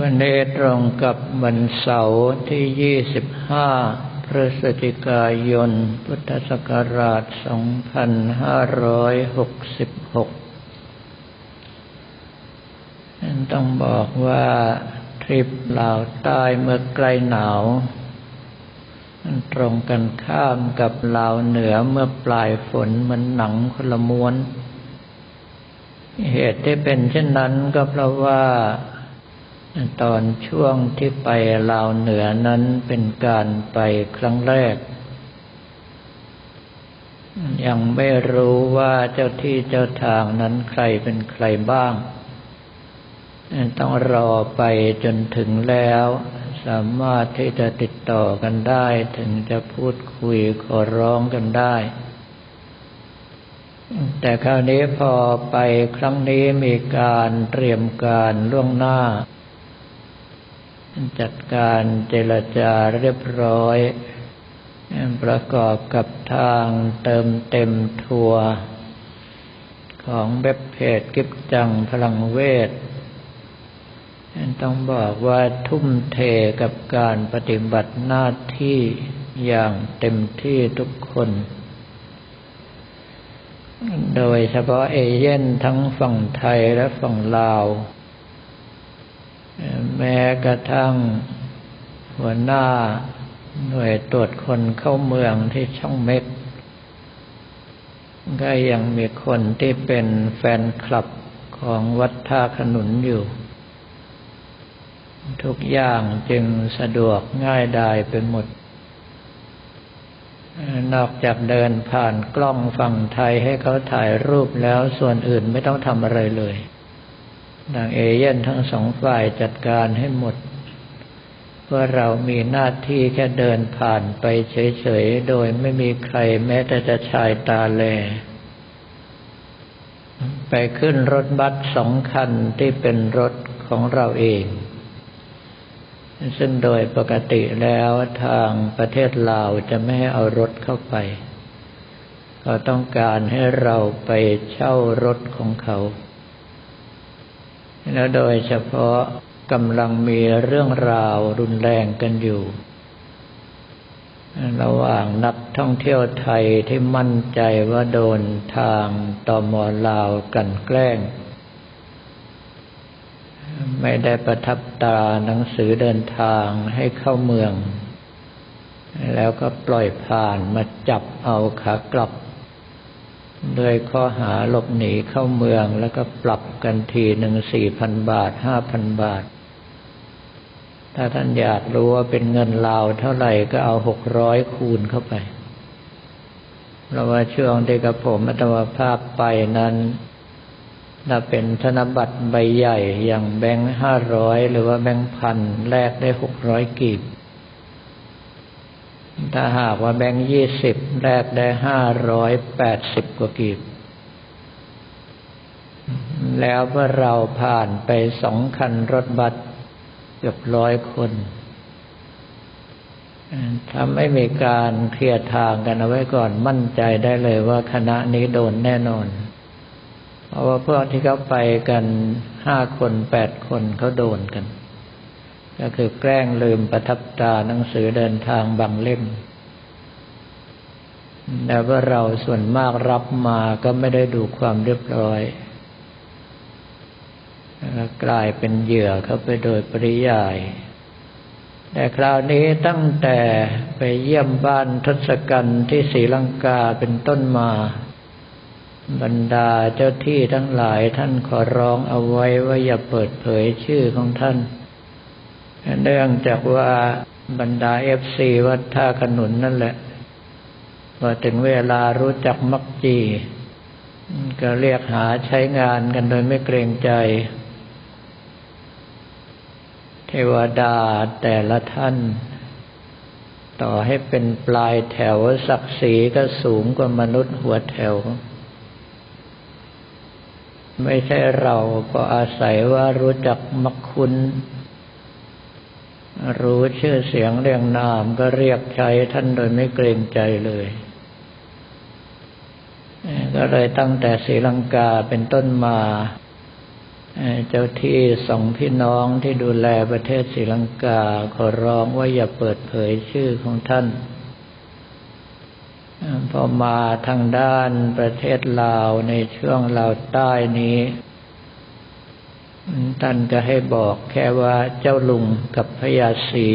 วันนี้ตรงกับวันเสาร์ที่ 25 พฤศจิกายน พุทธศักราช 2566ต้องบอกว่าทริปลาวใต้เมื่อใกล้หนาวตรงกันข้ามกับลาวเหนือเมื่อปลายฝนมันหนังคนละม้วน เหตุที่เป็นเช่นนั้นก็เพราะว่า ตอนช่วงที่ไปลาวเหนือนั้นเป็นการไปครั้งแรก ยังไม่รู้ว่าเจ้าที่เจ้าทางนั้นใครเป็นใครบ้าง ต้องรอไปจนถึงแล้ว สามารถที่จะติดต่อกันได้ ถึงจะพูดคุยขอร้องกันได้ แต่คราวนี้พอไปครั้งนี้มีการเตรียมการล่วงหน้า จัดการเจรจาเรียบร้อย ประกอบกับทางเติมเต็มทัวร์ของเว็บเพจกิบจังพลังเวทต้องบอกว่าทุ่มเทกับการปฏิบัติหน้าที่อย่างเต็มที่ทุกคน โดยเฉพาะเอเย่นทั้งฝั่งไทยและฝั่งลาว แม้กระทั่งหัวหน้าหน่วยตรวจคนเข้าเมืองที่ช่องเม็กก็ยังมีคนที่เป็นแฟนคลับของวัดท่าขนุนอยู่ ทุกอย่างจึงสะดวกง่ายดายไปหมด นอกจากเดินผ่านกล้องฝั่งไทยให้เขาถ่ายรูปแล้วส่วนอื่นไม่ต้องทำอะไรเลย นางเอเย่นทั้งสองฝ่ายจัดการให้หมดเพื่อเรามีหน้าที่แค่เดินผ่านไปเฉยๆ โดยไม่มีใครแม้แต่จะชายตาแล ไปขึ้นรถบัสสองคันที่เป็นรถของเราเอง ซึ่งโดยปกติแล้วทางประเทศลาวจะไม่ให้เอารถเข้าไป เขาต้องการให้เราไปเช่ารถของเขา แล้วโดยเฉพาะกำลังมีเรื่องราวรุนแรงกันอยู่ ระหว่างนักท่องเที่ยวไทยที่มั่นใจว่าโดนทางตอมอลาวกันแกล้ง ไม่ได้ประทับตาหนังสือเดินทางให้เข้าเมือง แล้วก็ปล่อยผ่านมาจับเอาขากลับ โดยข้อหาหลบหนีเข้าเมืองแล้วก็ปรับกันทีหนึ่งสี่พันบาทห้าพันบาท ถ้าท่านอยากรู้ว่าเป็นเงินลาวเท่าไหร่ก็เอาหกร้อยคูณเข้าไปเพราะว่าช่วงที่กับผมอัตวภาพไปนั้นถ้าเป็นธนบัตรใบใหญ่อย่างแบงค์ห้าร้อยหรือว่าแบงค์พันแลกได้หกร้อยกีบ ถ้าหากว่าแบงค์ยี่สิบแลกได้ห้าร้อยแปดสิบกว่ากีบ แล้วเมื่อเราผ่านไปสองคันรถบัสเกือบร้อยคนถ้าไม่มีการเคลียร์ทางกันเอาไว้ก่อนมั่นใจได้เลยว่าคณะนี้โดนแน่นอน เพราะว่าพวกที่เขาไปกันห้าคนแปดคนเขาโดนกัน ก็คือแกล้งลืมประทับตาหนังสือเดินทางบางเล่มแต่ว่าเราส่วนมากรับมาก็ไม่ได้ดูความเรียบร้อยกลายเป็นเหยื่อเข้าไปโดยปริยาย แต่คราวนี้ตั้งแต่ไปเยี่ยมบ้านทศกัณฐ์ที่ศรีลังกาเป็นต้นมา บรรดาเจ้าที่ทั้งหลายท่านขอร้องเอาไว้ว่าอย่าเปิดเผยชื่อของท่าน เนื่องจากว่าบรรดา FC วัดท่าขนุนนั่นแหละพอถึงเวลารู้จักมักจี่ ก็เรียกหาใช้งานกันโดยไม่เกรงใจ เทวดาแต่ละท่าน ต่อให้เป็นปลายแถวศักดิ์ศรีก็สูงกว่ามนุษย์หัวแถว ไม่ใช่เราก็อาศัยว่ารู้จักมักคุณ รู้ชื่อเสียงเรียงนามก็เรียกใช้ท่านโดยไม่เกรงใจเลย ก็เลยตั้งแต่ศรีลังกาเป็นต้นมา เจ้าที่สองพี่น้องที่ดูแลประเทศศรีลังกาขอร้องว่าอย่าเปิดเผยชื่อของท่านพอมาทางด้านประเทศลาวในช่วงลาวใต้นี้ ท่านก็ให้บอกแค่ว่าเจ้าลุงกับพญาศี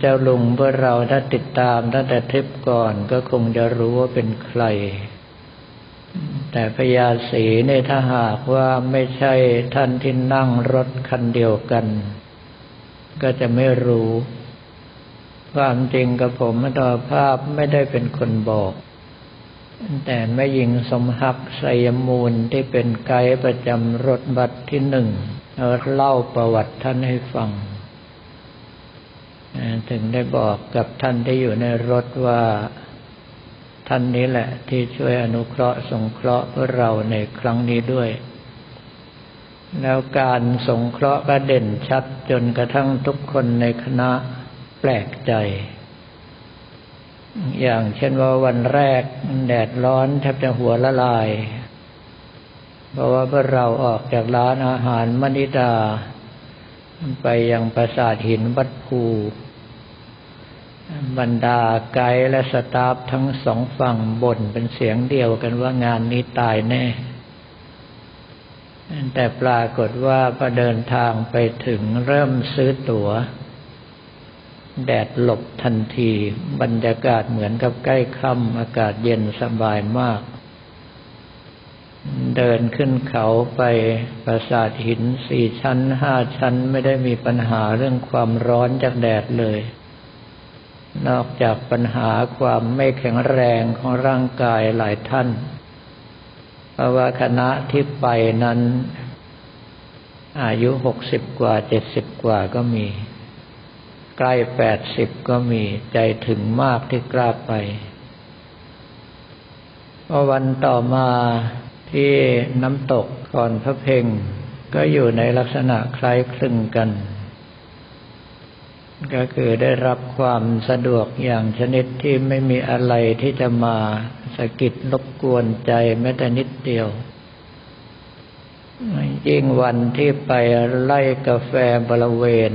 เจ้าลุงเพื่อเราถ้าติดตามตั้งแต่ทริปก่อนก็คงจะรู้ว่าเป็นใคร แต่พญาศีเนี่ยถ้าหากว่าไม่ใช่ท่านที่นั่งรถคันเดียวกัน ก็จะไม่รู้ ความจริงกับผมมัตภาพไม่ได้เป็นคนบอก แต่แม่หญิงสมหักไสยมูลที่เป็นไกด์ประจำรถบัสที่หนึ่งเล่าประวัติท่านให้ฟัง ถึงได้บอกกับท่านที่อยู่ในรถว่าท่านนี้แหละ ที่ช่วยอนุเคราะห์สงเคราะห์เราในครั้งนี้ด้วย แล้วการสงเคราะห์ก็เด่นชัดจนกระทั่งทุกคนในคณะแปลกใจ อย่างเช่นว่าวันแรกแดดร้อนแทบจะหัวละลาย เพราะว่าเมื่อเราออกจากร้านอาหารมณิดา ไปยังปราสาทหินวัดภูบรรดาไกด์และสตาฟทั้งสองฝั่งบ่นเป็นเสียงเดียวกันว่างานนี้ตายแน่ แต่ปรากฏว่าพอเดินทางไปถึงเริ่มซื้อตัว๋ว แดดหลบทันที บรรยากาศเหมือนกับใกล้ค่ำอากาศเย็นสบายมาก เดินขึ้นเขาไปปราสาทหินสี่ชั้นห้าชั้นไม่ได้มีปัญหาเรื่องความร้อนจากแดดเลย นอกจากปัญหาความไม่แข็งแรงของร่างกายหลายท่าน เพราะว่าคณะที่ไปนั้น อายุหกสิบกว่าเจ็ดสิบกว่าก็มี ใกล้แปดสิบก็มีใจถึงมากที่กล้าไปพอวันต่อมาที่น้ำตกก่อนพระเพ่งก็อยู่ในลักษณะคล้ายคลึงกัน ก็คือได้รับความสะดวกอย่างชนิดที่ไม่มีอะไรที่จะมาสะกิดรบกวนใจแม้แต่นิดเดียว ยิ่งวันที่ไปไล่กาแฟบริเวณ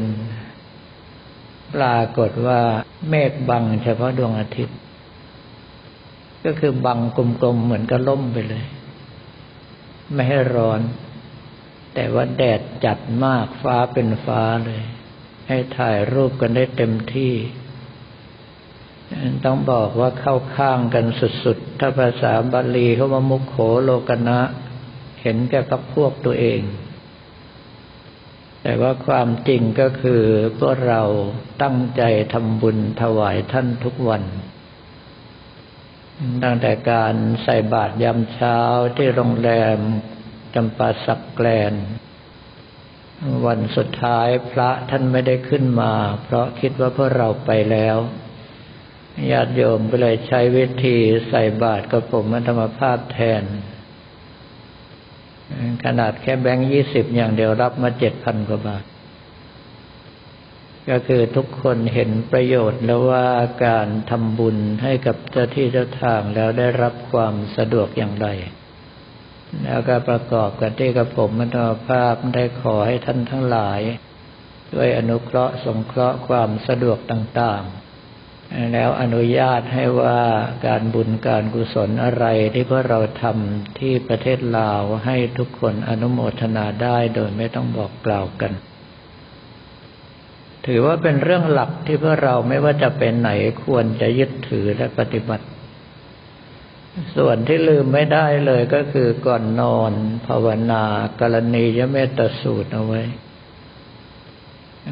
ปรากฏว่าเมฆบังเฉพาะดวงอาทิตย์ ก็คือบังกลมๆเหมือนกับล่มไปเลย ไม่ให้ร้อน แต่ว่าแดดจัดมากฟ้าเป็นฟ้าเลย ให้ถ่ายรูปกันได้เต็มที่ต้องบอกว่าเข้าข้างกันสุดๆ ถ้าภาษาบาลีเขาว่ามุขโขโลกนะ เห็นแก่พักพวกตัวเอง แต่ว่าความจริงก็คือพวกเราตั้งใจทำบุญถวายท่านทุกวัน ตั้งแต่การใส่บาตรยามเช้าที่โรงแรมจำปาสักแกลน วันสุดท้ายพระท่านไม่ได้ขึ้นมา เพราะคิดว่าพวกเราไปแล้วญาติโยมก็เลยใช้วิธีใส่บาตรกับผมธรรมภาพแทน ขนาดแค่แบงค์ยี่สิบอย่างเดียวรับมาเจ็ดพันกว่าบาท ก็คือทุกคนเห็นประโยชน์แล้วว่าการทำบุญให้กับเจ้าที่เจ้าทางแล้วได้รับความสะดวกอย่างไร แล้วก็ประกอบกับที่กับผมมัตภาพได้ขอให้ท่านทั้งหลาย ด้วยอนุเคราะห์สงเคราะห์ความสะดวกต่างๆ แล้วอนุญาตให้ว่าการบุญการกุศลอะไรที่พวกเราทำที่ประเทศลาวให้ทุกคนอนุโมทนาได้โดยไม่ต้องบอกกล่าวกัน ถือว่าเป็นเรื่องหลักที่พวกเราไม่ว่าจะเป็นไหนควรจะยึดถือและปฏิบัติ ส่วนที่ลืมไม่ได้เลยก็คือก่อนนอน ภาวนากรณียเมตสูตรเอาไว้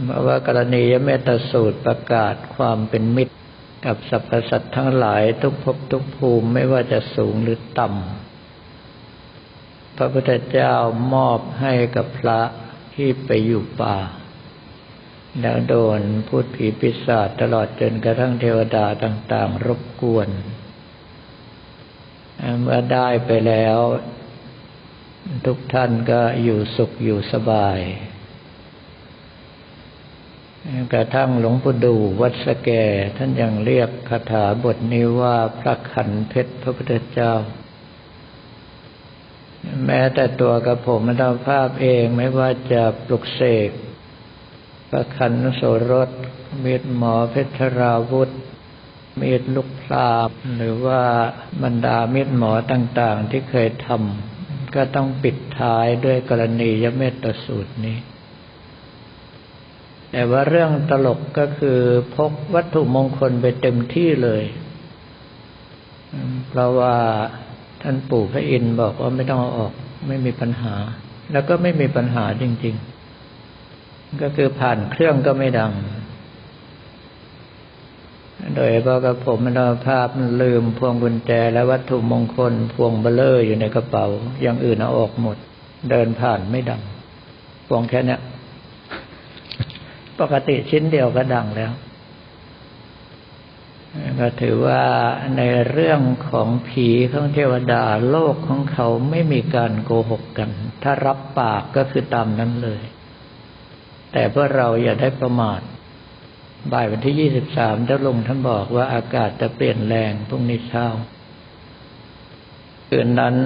เพราะว่ากรณียเมตสูตรประกาศความเป็นมิตร กับสรรพสัตว์ทั้งหลายทุกภพทุกภูมิไม่ว่าจะสูงหรือต่ำพระพุทธเจ้ามอบให้กับพระที่ไปอยู่ป่า แล้วโดนพูดผีปิศาจตลอดจนกระทั่งเทวดาต่าง ๆ รบกวน เมื่อได้ไปแล้ว ทุกท่านก็อยู่สุขอยู่สบาย กระทั่งหลวงปู่ดูวัดสแก ท่านยังเรียกคาถาบทนี้ว่าพระขันเพชรพระพุทธเจ้า แม้แต่ตัวกับผมมันภาพเองไม่ว่าจะปลุกเสกประคันโสรสมีดหมอเพชรราวุธมีดลูกพลาบหรือว่าบรรดามีดหมอต่าง ๆ ที่เคยทำก็ต้องปิดท้ายด้วยกรณียเมตตสูตรนี้ แต่ว่าเรื่องตลกก็คือพกวัตถุมงคลไปเต็มที่เลย เพราะว่าท่านปู่พระอินทร์บอกว่าไม่ต้องเอาออก ไม่มีปัญหา แล้วก็ไม่มีปัญหาจริง ๆ ก็คือผ่านเครื่องก็ไม่ดัง โดยเพราะกับผมมันภาพลืมพวงกุญแจและวัตถุมงคล พวงเบลเลอร์อยู่ในกระเป๋า อย่างอื่นเอาออกหมด เดินผ่านไม่ดัง พวงแค่นี้ ปกติชิ้นเดียวก็ดังแล้ว ก็ถือว่าในเรื่องของผีของเทวดาโลกของเขาไม่มีการโกหกกัน ถ้ารับปากก็คือตามนั้นเลย แต่เพื่อเราอย่าได้ประมาทบ่ายวันที่ยี่สิบสามเจ้าลงท่านบอกว่าอากาศจะเปลี่ยนแรงพรุ่งนี้เช้า คืนนั้น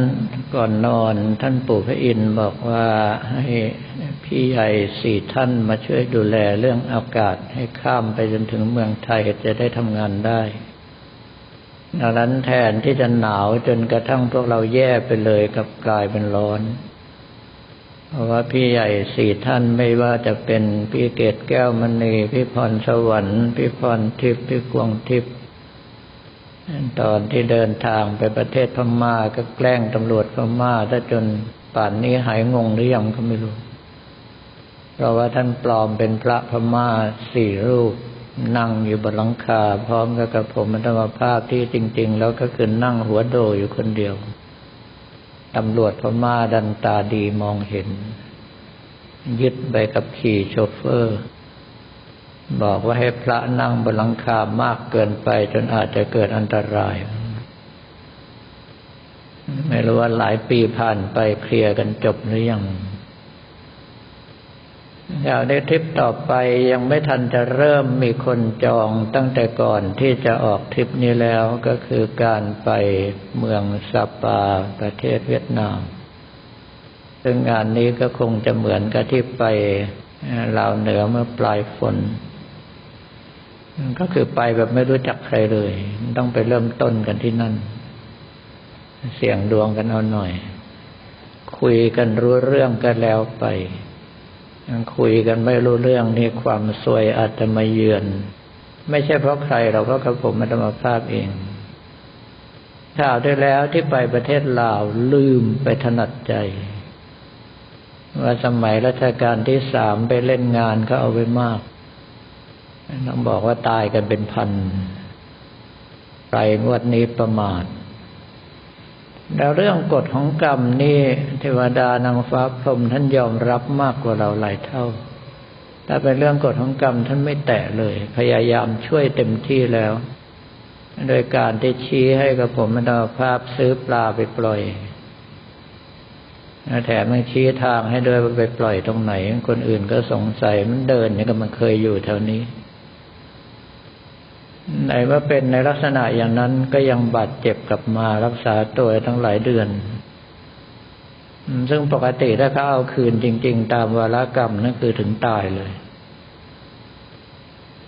ก่อนนอนท่านปู่พระอินบอกว่าให้พี่ใหญ่สี่ท่านมาช่วยดูแลเรื่องอากาศให้ข้ามไปจนถึงเมืองไทยจะได้ทำงานได้ดังนั้นแทนที่จะหนาวจนกระทั่งพวกเราแย่ไปเลยกับกลายเป็นร้อน เพราะว่าพี่ใหญ่สี่ท่านไม่ว่าจะเป็นพี่เกตแก้วมณีพี่พรสวรรค์พี่พรทิพย์พี่กวงทิพย์ ตอนที่เดินทางไปประเทศพม่าก็แกล้งตำรวจพม่าถ้าจนป่านนี้หายงงหรือยังก็ไม่รู้ เพราะว่าท่านปลอมเป็นพระพม่าสี่รูป นั่งอยู่บนหลังคา พร้อมกับผมมันธรรมภาพที่จริง ๆ แล้วก็คือนั่งหัวโดอยู่คนเดียวตำรวจพม่าดันตาดีมองเห็น ยึดใบกับขี่โชเฟอร์ บอกว่าให้พระนั่งบนหลังคามากเกินไป จนอาจจะเกิดอันตราย ไม่รู้ว่าหลายปีผ่านไปเคลียร์กันจบหรือยังอยากได้ทริปต่อไปยังไม่ทันจะเริ่มมีคนจองตั้งแต่ก่อนที่จะออกทริปนี้แล้วก็คือการไปเมืองซาปาประเทศเวียดนาม ซึ่งงานนี้ก็คงจะเหมือนกับที่ไปลาวเหนือเมื่อปลายฝน ก็คือไปแบบไม่รู้จักใครเลย ต้องไปเริ่มต้นกันที่นั่น เสี่ยงดวงกันเอาหน่อย คุยกันรู้เรื่องกันแล้วไปคุยกันไม่รู้เรื่องนี่ความสวยอาจจะมาเยือน ไม่ใช่เพราะใครเราก็กับผมมาธรรมภาพเองข่าวได้แล้วที่ไปประเทศลาวลืมไปถนัดใจ ว่าสมัยรัชกาลที่สามไปเล่นงานก็เอาไว้มาก ต้องบอกว่าตายกันเป็นพันไปงวดนี้ประมาทแล้วเรื่องกฎของกรรมนี่เทวดานางฟ้าพรหมท่านยอมรับมากกว่าเราหลายเท่า ถ้าเป็นเรื่องกฎของกรรมท่านไม่แตะเลย พยายามช่วยเต็มที่แล้ว โดยการที่ชี้ให้กับผมมันาภาพซื้อปลาไปปล่อยแถมมันชี้ทางให้ด้วยว่าไปปล่อยตรงไหน คนอื่นก็สงสัยมันเดินนี่ก็มันเคยอยู่แถวนี้ ไหนว่าเป็นในลักษณะอย่างนั้นก็ยังบาดเจ็บกลับมารักษาตัวทั้งหลายเดือน ซึ่งปกติถ้าเขาเอาคืนจริง ๆ ตามวาระกรรมนั่นคือถึงตายเลย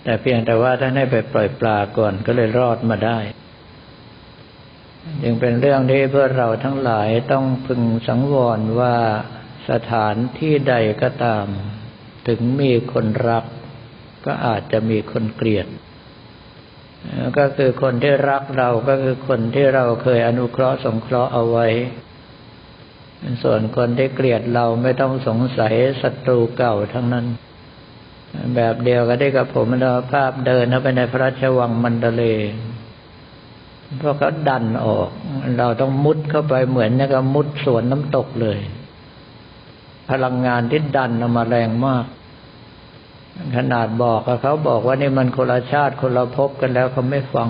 แต่เพียงแต่ว่าท่านให้ไปปล่อยปลาก่อนก็เลยรอดมาได้ยังเป็นเรื่องที่เพื่อเราทั้งหลายต้องพึงสังวรว่าสถานที่ใดก็ตาม ถึงมีคนรัก ก็อาจจะมีคนเกลียด ก็คือคนที่รักเราก็คือคนที่เราเคยอนุเคราะห์สงเคราะห์เอาไว้ ส่วนคนที่เกลียดเราไม่ต้องสงสัยศัตรูเก่าทั้งนั้น แบบเดียวก็ได้กับผมนภาพเดินเข้าไปในพระราชวังมันเดเลเพราะเขาดันออก เราต้องมุดเข้าไปเหมือนนี่ก็มุดสวนน้ำตกเลย พลังงานที่ดันออกมาแรงมาก ขนาดบอกเขาบอกว่านี่มันคนละชาติคนละภพกันแล้วเขาไม่ฟัง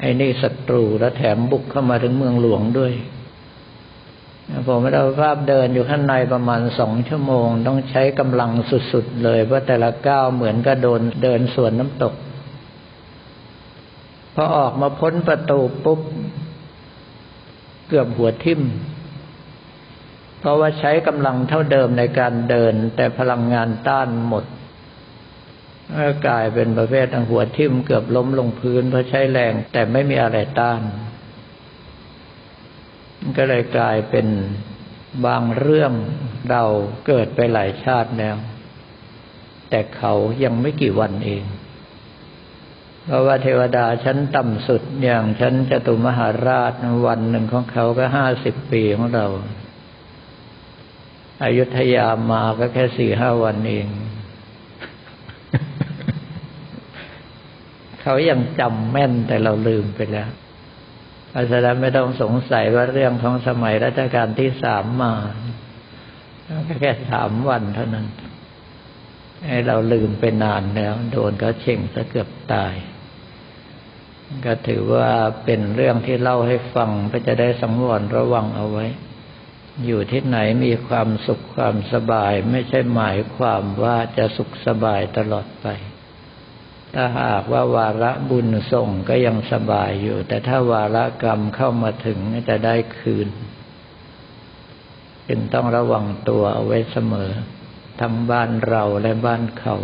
ไอ้นี่ศัตรูแล้วแถมบุกเข้ามาถึงเมืองหลวงด้วย ผมไม่ได้ภาพเดินอยู่ข้างในประมาณสองชั่วโมง ต้องใช้กำลังสุดๆเลยเพราะแต่ละก้าวเหมือนกับโดนเดินสวนน้ำตกพอออกมาพ้นประตูปุ๊บ เกือบหัวทิ่มเพราะว่าใช้กำลังเท่าเดิมในการเดิน แต่พลังงานต้านหมด ก็กลายเป็นประเภททางหัวทิ่มเกือบล้มลงพื้นเพราะใช้แรงแต่ไม่มีอะไรต้าน ก็เลยกลายเป็นบางเรื่องเราเกิดไปหลายชาติแล้ว แต่เขายังไม่กี่วันเอง เพราะว่าเทวดาชั้นต่ำสุดอย่างชั้นจตุมหาราชวันหนึ่งของเขาก็ห้าสิบปีของเราอายุทยามาก็แค่สี่ห้าวันเอง เขายังจำแม่นแต่เราลืมไปแล้วเพราะฉะนั้นไม่ต้องสงสัยว่าเรื่องของสมัยรัชกาลที่สามมาแค่สามวันเท่านั้นให้เราลืมไปนานแล้ว โดนเขาเช่งซะเกือบตาย ก็ถือว่าเป็นเรื่องที่เล่าให้ฟังเพื่อจะได้สังวรระวังเอาไว้ อยู่ที่ไหนมีความสุขความสบาย ไม่ใช่หมายความว่าจะสุขสบายตลอดไป ถ้าหากว่าวาระบุญส่งก็ยังสบายอยู่ แต่ถ้าวาระกรรมเข้ามาถึงจะได้คืนจึงต้องระวังตัวเอาไว้เสมอ ทั้งบ้านเราและบ้านเขา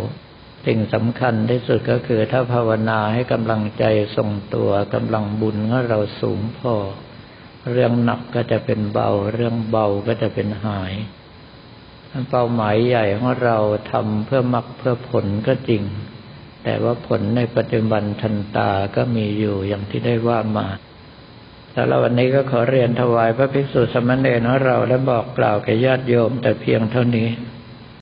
สิ่งสำคัญที่สุดก็คือ ถ้าภาวนาให้กำลังใจทรงตัวกำลังบุญของเราสูงพอ เรื่องหนักก็จะเป็นเบา เรื่องเบาก็จะเป็นหายเป้าหมายใหญ่ของเราทำเพื่อมักเพื่อผลก็จริง แต่ว่าผลในปัจจุบันทันตาก็มีอยู่อย่างที่ได้ว่ามาแต่ละวันนี้ก็ขอเรียนถวายพระภิกษุสมณเณรของเราและบอกกล่าวแก่ญาติโยมแต่เพียงเท่านี้